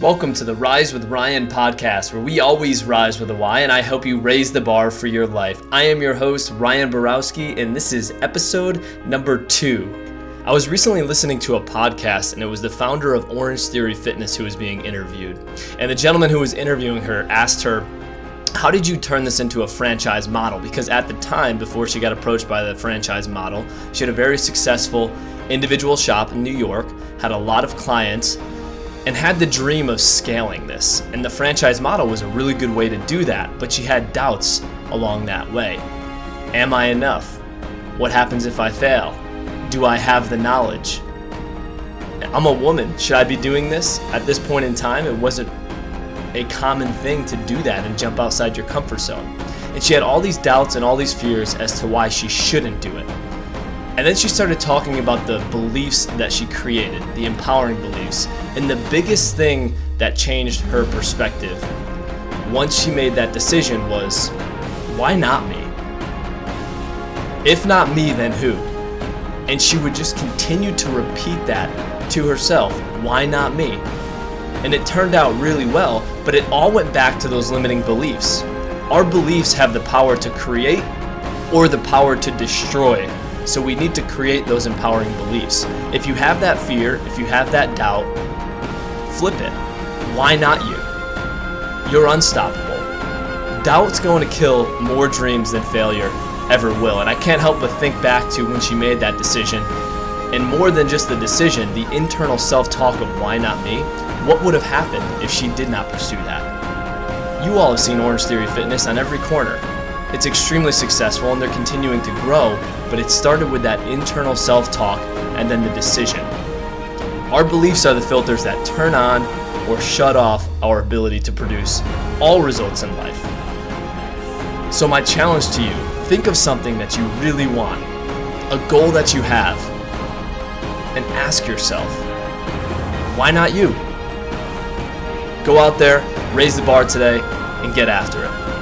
Welcome to the Rise with Ryan podcast, where we always rise with a Y, and I help you raise the bar for your life. I am your host, Ryan Borowski, and this is episode number two. I was recently listening to a podcast, and it was the founder of Orangetheory Fitness who was being interviewed. And the gentleman who was interviewing her asked her, how did you turn this into a franchise model? Because at the time, before she got approached by the franchise model, she had a very successful individual shop in New York, had a lot of clients, and had the dream of scaling this. And the franchise model was a really good way to do that, but she had doubts along that way. Am I enough? What happens if I fail? Do I have the knowledge? I'm a woman. Should I be doing this? At this point in time, it wasn't a common thing to do that and jump outside your comfort zone. And she had all these doubts and all these fears as to why she shouldn't do it. And then she started talking about the beliefs that she created, the empowering beliefs. And the biggest thing that changed her perspective once she made that decision was why not me? If not me, then who? And she would just continue to repeat that to herself why not me? And it turned out really well, but it all went back to those limiting beliefs. Our beliefs have the power to create or the power to destroy so we need to create those empowering beliefs. If you have that fear, if you have that doubt, flip it. Why not you? You're unstoppable. Doubt's going to kill more dreams than failure ever will. And I can't help but think back to when she made that decision. And more than just the decision, the internal self talk of why not me? What would have happened if she did not pursue that? You all have seen Orangetheory Fitness on every corner. It's extremely successful and they're continuing to grow, but it started with that internal self talk and then the decision. Our beliefs are the filters that turn on or shut off our ability to produce all results in life. So, my challenge to you think of something that you really want, a goal that you have, and ask yourself, why not you? Go out there, raise the bar today, and get after it.